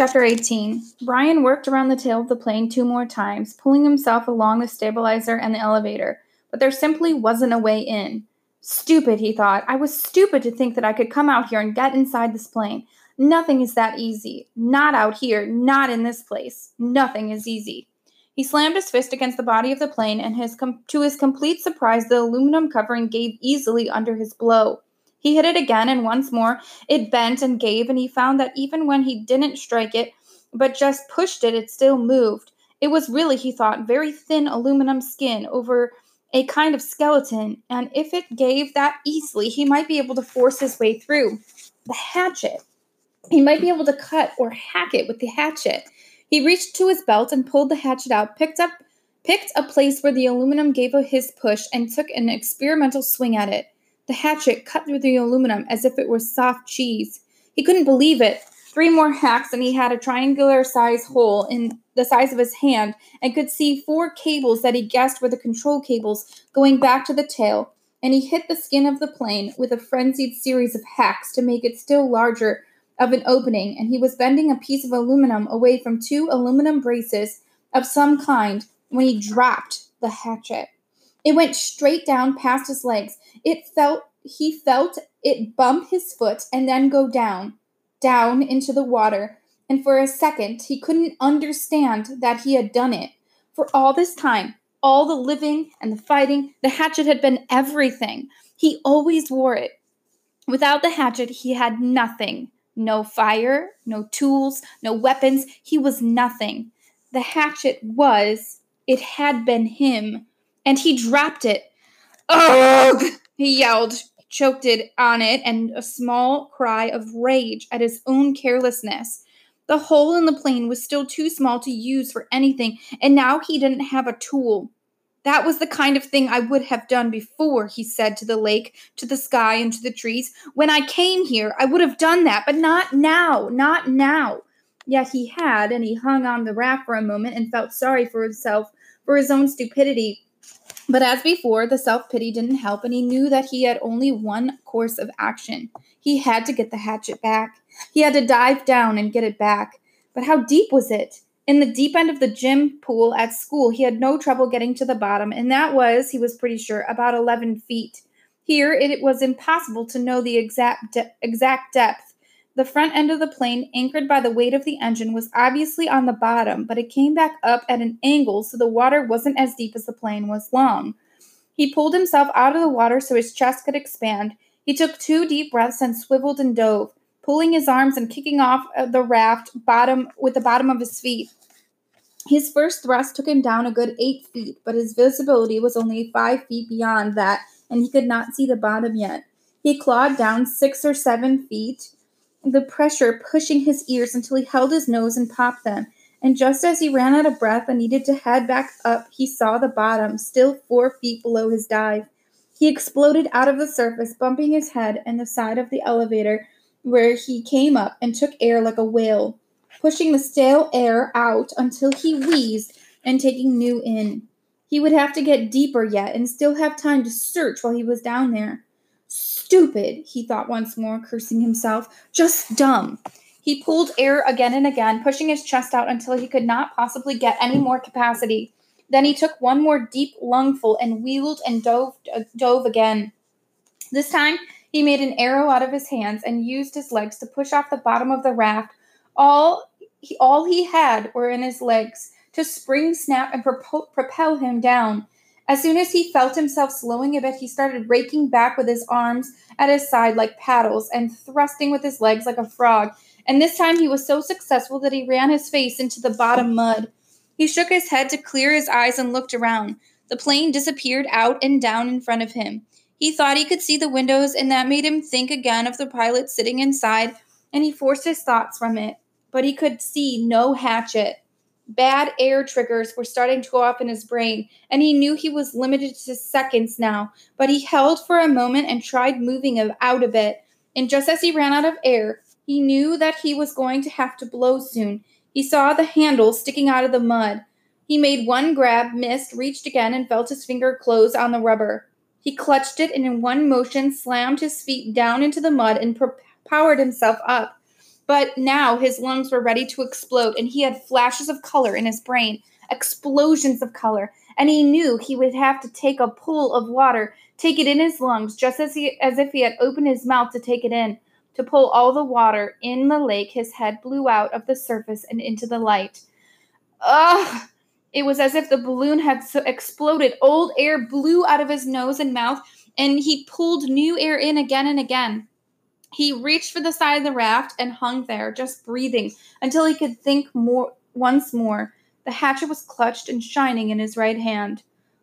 Chapter 18 Brian worked around the tail of the plane two more times, pulling himself along the stabilizer and the elevator, but there simply wasn't a way in. Stupid, he thought. I was stupid to think that I could come out here and get inside this plane. Nothing is that easy. Not out here, not in this place. Nothing is easy. He slammed his fist against the body of the plane, and his com- to his complete surprise, the aluminum covering gave easily under his blow. He hit it again, and once more it bent and gave, and he found that even when he didn't strike it, but just pushed it, it still moved. It was really, he thought, very thin aluminum skin over a kind of skeleton, and if it gave that easily, he might be able to force his way through. The hatchet. He might be able to cut or hack it with the hatchet. He reached to his belt and pulled the hatchet out, picked up picked a place where the aluminum gave his push, and took an experimental swing at it. The hatchet cut through the aluminum as if it were soft cheese. He couldn't believe it. Three more hacks, and he had a triangular size hole in the size of his hand and could see four cables that he guessed were the control cables going back to the tail. And he hit the skin of the plane with a frenzied series of hacks to make it still larger of an opening, and he was bending a piece of aluminum away from two aluminum braces of some kind when he dropped the hatchet. It went straight down past his legs. It felt he felt it bump his foot and then go down, down into the water. And for a second, he couldn't understand that he had done it. For all this time, all the living and the fighting, the hatchet had been everything. He always wore it. Without the hatchet, he had nothing. No fire, no tools, no weapons. He was nothing. The hatchet was, it had been him and he dropped it. Ugh! He yelled, choked it on it, and a small cry of rage at his own carelessness. The hole in the plane was still too small to use for anything, and now he didn't have a tool. That was the kind of thing I would have done before, he said to the lake, to the sky, and to the trees. When I came here, I would have done that, but not now, not now. Yet he had, and he hung on the raft for a moment and felt sorry for himself, for his own stupidity. But as before, the self pity didn't help, and he knew that he had only one course of action. He had to get the hatchet back. He had to dive down and get it back. But how deep was it? In the deep end of the gym pool at school, he had no trouble getting to the bottom, and that was, he was pretty sure, about 11 feet. Here, it was impossible to know the exact, de- exact depth the front end of the plane, anchored by the weight of the engine, was obviously on the bottom, but it came back up at an angle so the water wasn't as deep as the plane was long. He pulled himself out of the water so his chest could expand. He took two deep breaths and swiveled and dove, pulling his arms and kicking off uh, the raft bottom with the bottom of his feet. His first thrust took him down a good eight feet, but his visibility was only five feet beyond that, and he could not see the bottom yet. He clawed down six or seven feet the pressure pushing his ears until he held his nose and popped them. And just as he ran out of breath and needed to head back up, he saw the bottom, still four feet below his dive. He exploded out of the surface, bumping his head and the side of the elevator, where he came up and took air like a whale, pushing the stale air out until he wheezed and taking new in. He would have to get deeper yet and still have time to search while he was down there. Stupid, he thought once more, cursing himself. Just dumb. He pulled air again and again, pushing his chest out until he could not possibly get any more capacity. Then he took one more deep lungful and wheeled and dove, uh, dove again. This time, he made an arrow out of his hands and used his legs to push off the bottom of the raft. All he, all he had were in his legs to spring, snap, and propel him down. As soon as he felt himself slowing a bit, he started raking back with his arms at his side like paddles and thrusting with his legs like a frog. And this time he was so successful that he ran his face into the bottom mud. He shook his head to clear his eyes and looked around. The plane disappeared out and down in front of him. He thought he could see the windows, and that made him think again of the pilot sitting inside, and he forced his thoughts from it. But he could see no hatchet. Bad air triggers were starting to go off in his brain, and he knew he was limited to seconds now, but he held for a moment and tried moving out a bit. And just as he ran out of air, he knew that he was going to have to blow soon. He saw the handle sticking out of the mud. He made one grab, missed, reached again, and felt his finger close on the rubber. He clutched it and in one motion slammed his feet down into the mud and powered himself up. But now his lungs were ready to explode, and he had flashes of color in his brain, explosions of color, and he knew he would have to take a pull of water, take it in his lungs, just as he as if he had opened his mouth to take it in. To pull all the water in the lake, his head blew out of the surface and into the light. Ugh! It was as if the balloon had exploded. Old air blew out of his nose and mouth, and he pulled new air in again and again. He reached for the side of the raft and hung there, just breathing, until he could think more once more. The hatchet was clutched and shining in his right hand.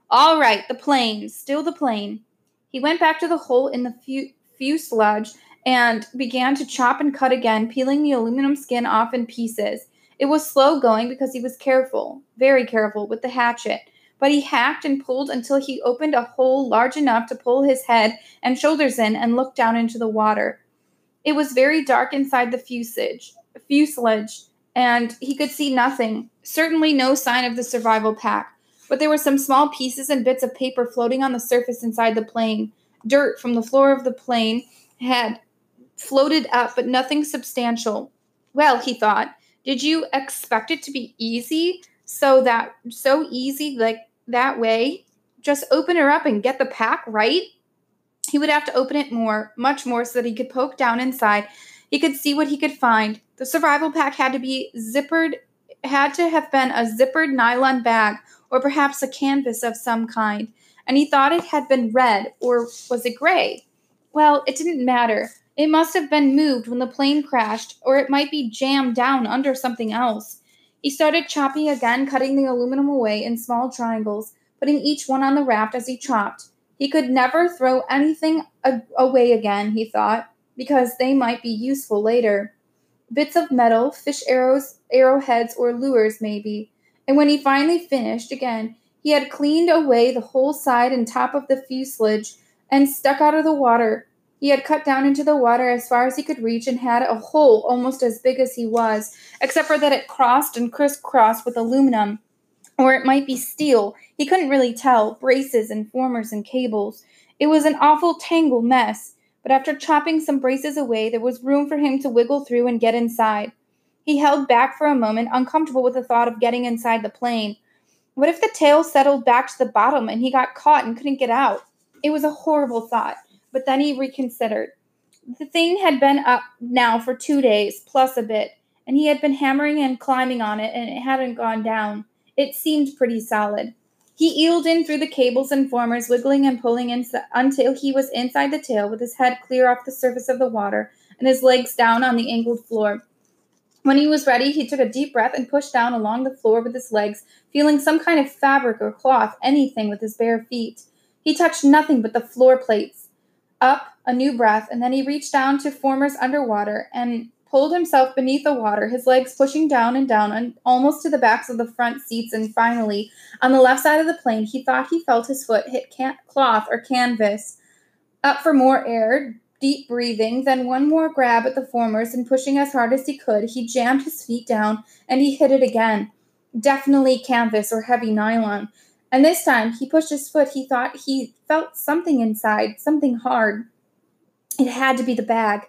All right, the plane, still the plane. He went back to the hole in the fuselage and began to chop and cut again, peeling the aluminum skin off in pieces. It was slow going because he was careful, very careful, with the hatchet. But he hacked and pulled until he opened a hole large enough to pull his head and shoulders in and look down into the water. It was very dark inside the fuselage, fuselage, and he could see nothing. Certainly no sign of the survival pack. But there were some small pieces and bits of paper floating on the surface inside the plane. Dirt from the floor of the plane had floated up, but nothing substantial. Well, he thought, did you expect it to be easy? So that so easy like that way? Just open her up and get the pack, right? He would have to open it more, much more, so that he could poke down inside. He could see what he could find. The survival pack had to be zippered, had to have been a zippered nylon bag, or perhaps a canvas of some kind. And he thought it had been red, or was it gray? Well, it didn't matter. It must have been moved when the plane crashed, or it might be jammed down under something else. He started chopping again, cutting the aluminum away in small triangles, putting each one on the raft as he chopped. He could never throw anything away again, he thought, because they might be useful later. Bits of metal, fish arrows, arrowheads, or lures, maybe. And when he finally finished again, he had cleaned away the whole side and top of the fuselage and stuck out of the water he had cut down into the water as far as he could reach and had a hole almost as big as he was, except for that it crossed and crisscrossed with aluminum. Or it might be steel. He couldn't really tell. Braces and formers and cables. It was an awful tangle mess, but after chopping some braces away, there was room for him to wiggle through and get inside. He held back for a moment, uncomfortable with the thought of getting inside the plane. What if the tail settled back to the bottom and he got caught and couldn't get out? It was a horrible thought but then he reconsidered. The thing had been up now for two days, plus a bit, and he had been hammering and climbing on it, and it hadn't gone down. It seemed pretty solid. He eeled in through the cables and formers, wiggling and pulling in, until he was inside the tail with his head clear off the surface of the water and his legs down on the angled floor. When he was ready, he took a deep breath and pushed down along the floor with his legs, feeling some kind of fabric or cloth, anything with his bare feet. He touched nothing but the floor plates up a new breath, and then he reached down to formers underwater and pulled himself beneath the water, his legs pushing down and down and almost to the backs of the front seats. And finally, on the left side of the plane, he thought he felt his foot hit can- cloth or canvas. Up for more air, deep breathing, then one more grab at the formers, and pushing as hard as he could, he jammed his feet down and he hit it again. Definitely canvas or heavy nylon. And this time he pushed his foot. He thought he felt something inside, something hard. It had to be the bag.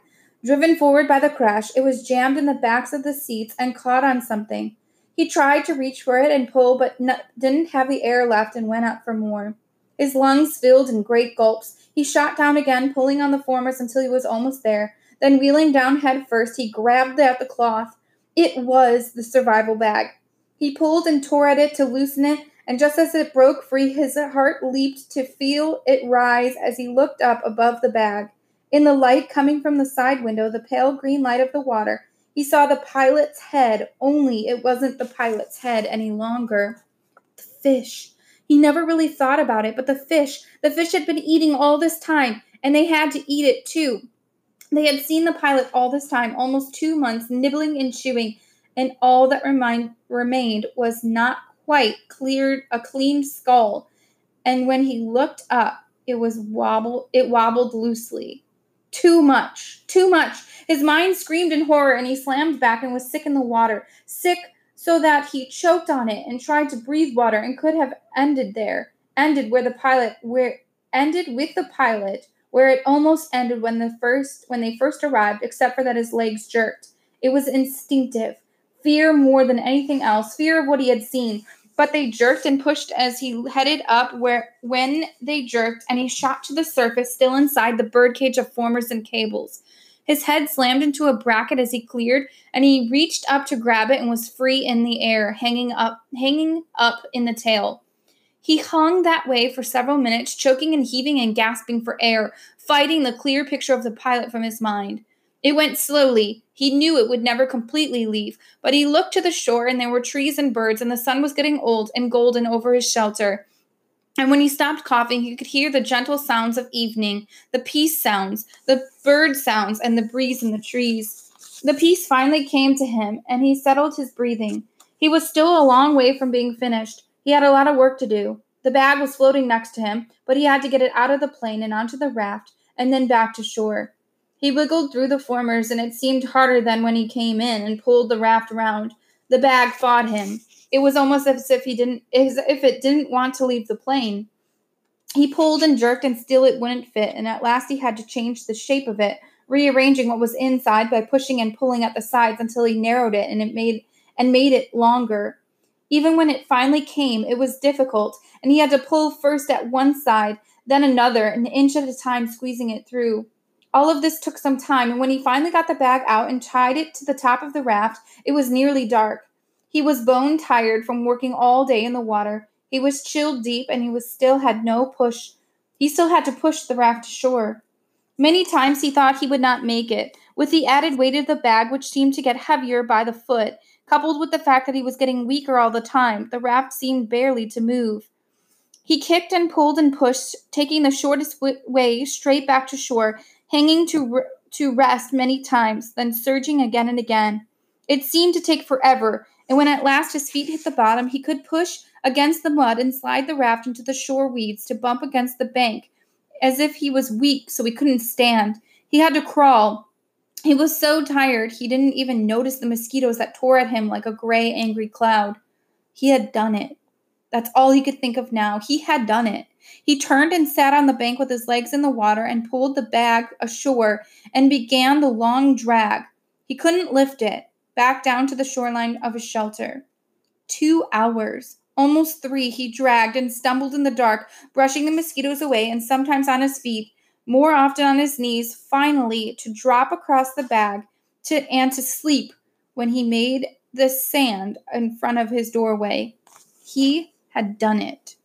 Driven forward by the crash, it was jammed in the backs of the seats and caught on something. He tried to reach for it and pull, but didn't have the air left and went up for more. His lungs filled in great gulps. He shot down again, pulling on the formers until he was almost there. Then, wheeling down head first, he grabbed at the cloth. It was the survival bag. He pulled and tore at it to loosen it, and just as it broke free, his heart leaped to feel it rise as he looked up above the bag. In the light coming from the side window, the pale green light of the water, he saw the pilot's head, only it wasn't the pilot's head any longer. The fish. He never really thought about it, but the fish, the fish had been eating all this time, and they had to eat it too. They had seen the pilot all this time, almost two months, nibbling and chewing, and all that remind, remained was not quite cleared a clean skull, and when he looked up, it was wobble it wobbled loosely. Too much, too much. His mind screamed in horror, and he slammed back and was sick in the water, sick so that he choked on it and tried to breathe water and could have ended there, ended where the pilot where ended with the pilot where it almost ended when the first when they first arrived, except for that his legs jerked. It was instinctive. Fear more than anything else, fear of what he had seen. But they jerked and pushed as he headed up where when they jerked and he shot to the surface still inside the birdcage of formers and cables. His head slammed into a bracket as he cleared, and he reached up to grab it and was free in the air, hanging up hanging up in the tail. He hung that way for several minutes, choking and heaving and gasping for air, fighting the clear picture of the pilot from his mind. It went slowly. He knew it would never completely leave, but he looked to the shore and there were trees and birds, and the sun was getting old and golden over his shelter. And when he stopped coughing, he could hear the gentle sounds of evening, the peace sounds, the bird sounds, and the breeze in the trees. The peace finally came to him, and he settled his breathing. He was still a long way from being finished. He had a lot of work to do. The bag was floating next to him, but he had to get it out of the plane and onto the raft, and then back to shore. He wiggled through the formers, and it seemed harder than when he came in and pulled the raft around. The bag fought him. It was almost as if he didn't as if it didn't want to leave the plane. He pulled and jerked and still it wouldn't fit, and at last he had to change the shape of it, rearranging what was inside by pushing and pulling at the sides until he narrowed it and it made and made it longer. Even when it finally came, it was difficult, and he had to pull first at one side, then another, an inch at a time, squeezing it through. All of this took some time, and when he finally got the bag out and tied it to the top of the raft, it was nearly dark. He was bone tired from working all day in the water. He was chilled deep and he was still had no push. He still had to push the raft ashore. Many times he thought he would not make it. With the added weight of the bag, which seemed to get heavier by the foot, coupled with the fact that he was getting weaker all the time, the raft seemed barely to move. He kicked and pulled and pushed, taking the shortest way straight back to shore, hanging to, to rest many times, then surging again and again. It seemed to take forever, and when at last his feet hit the bottom, he could push against the mud and slide the raft into the shore weeds to bump against the bank as if he was weak so he couldn't stand. He had to crawl. He was so tired he didn't even notice the mosquitoes that tore at him like a gray, angry cloud. He had done it. That's all he could think of now. He had done it. He turned and sat on the bank with his legs in the water and pulled the bag ashore and began the long drag. He couldn't lift it back down to the shoreline of his shelter. Two hours, almost three, he dragged and stumbled in the dark, brushing the mosquitoes away and sometimes on his feet, more often on his knees, finally to drop across the bag to, and to sleep when he made the sand in front of his doorway. He had done it.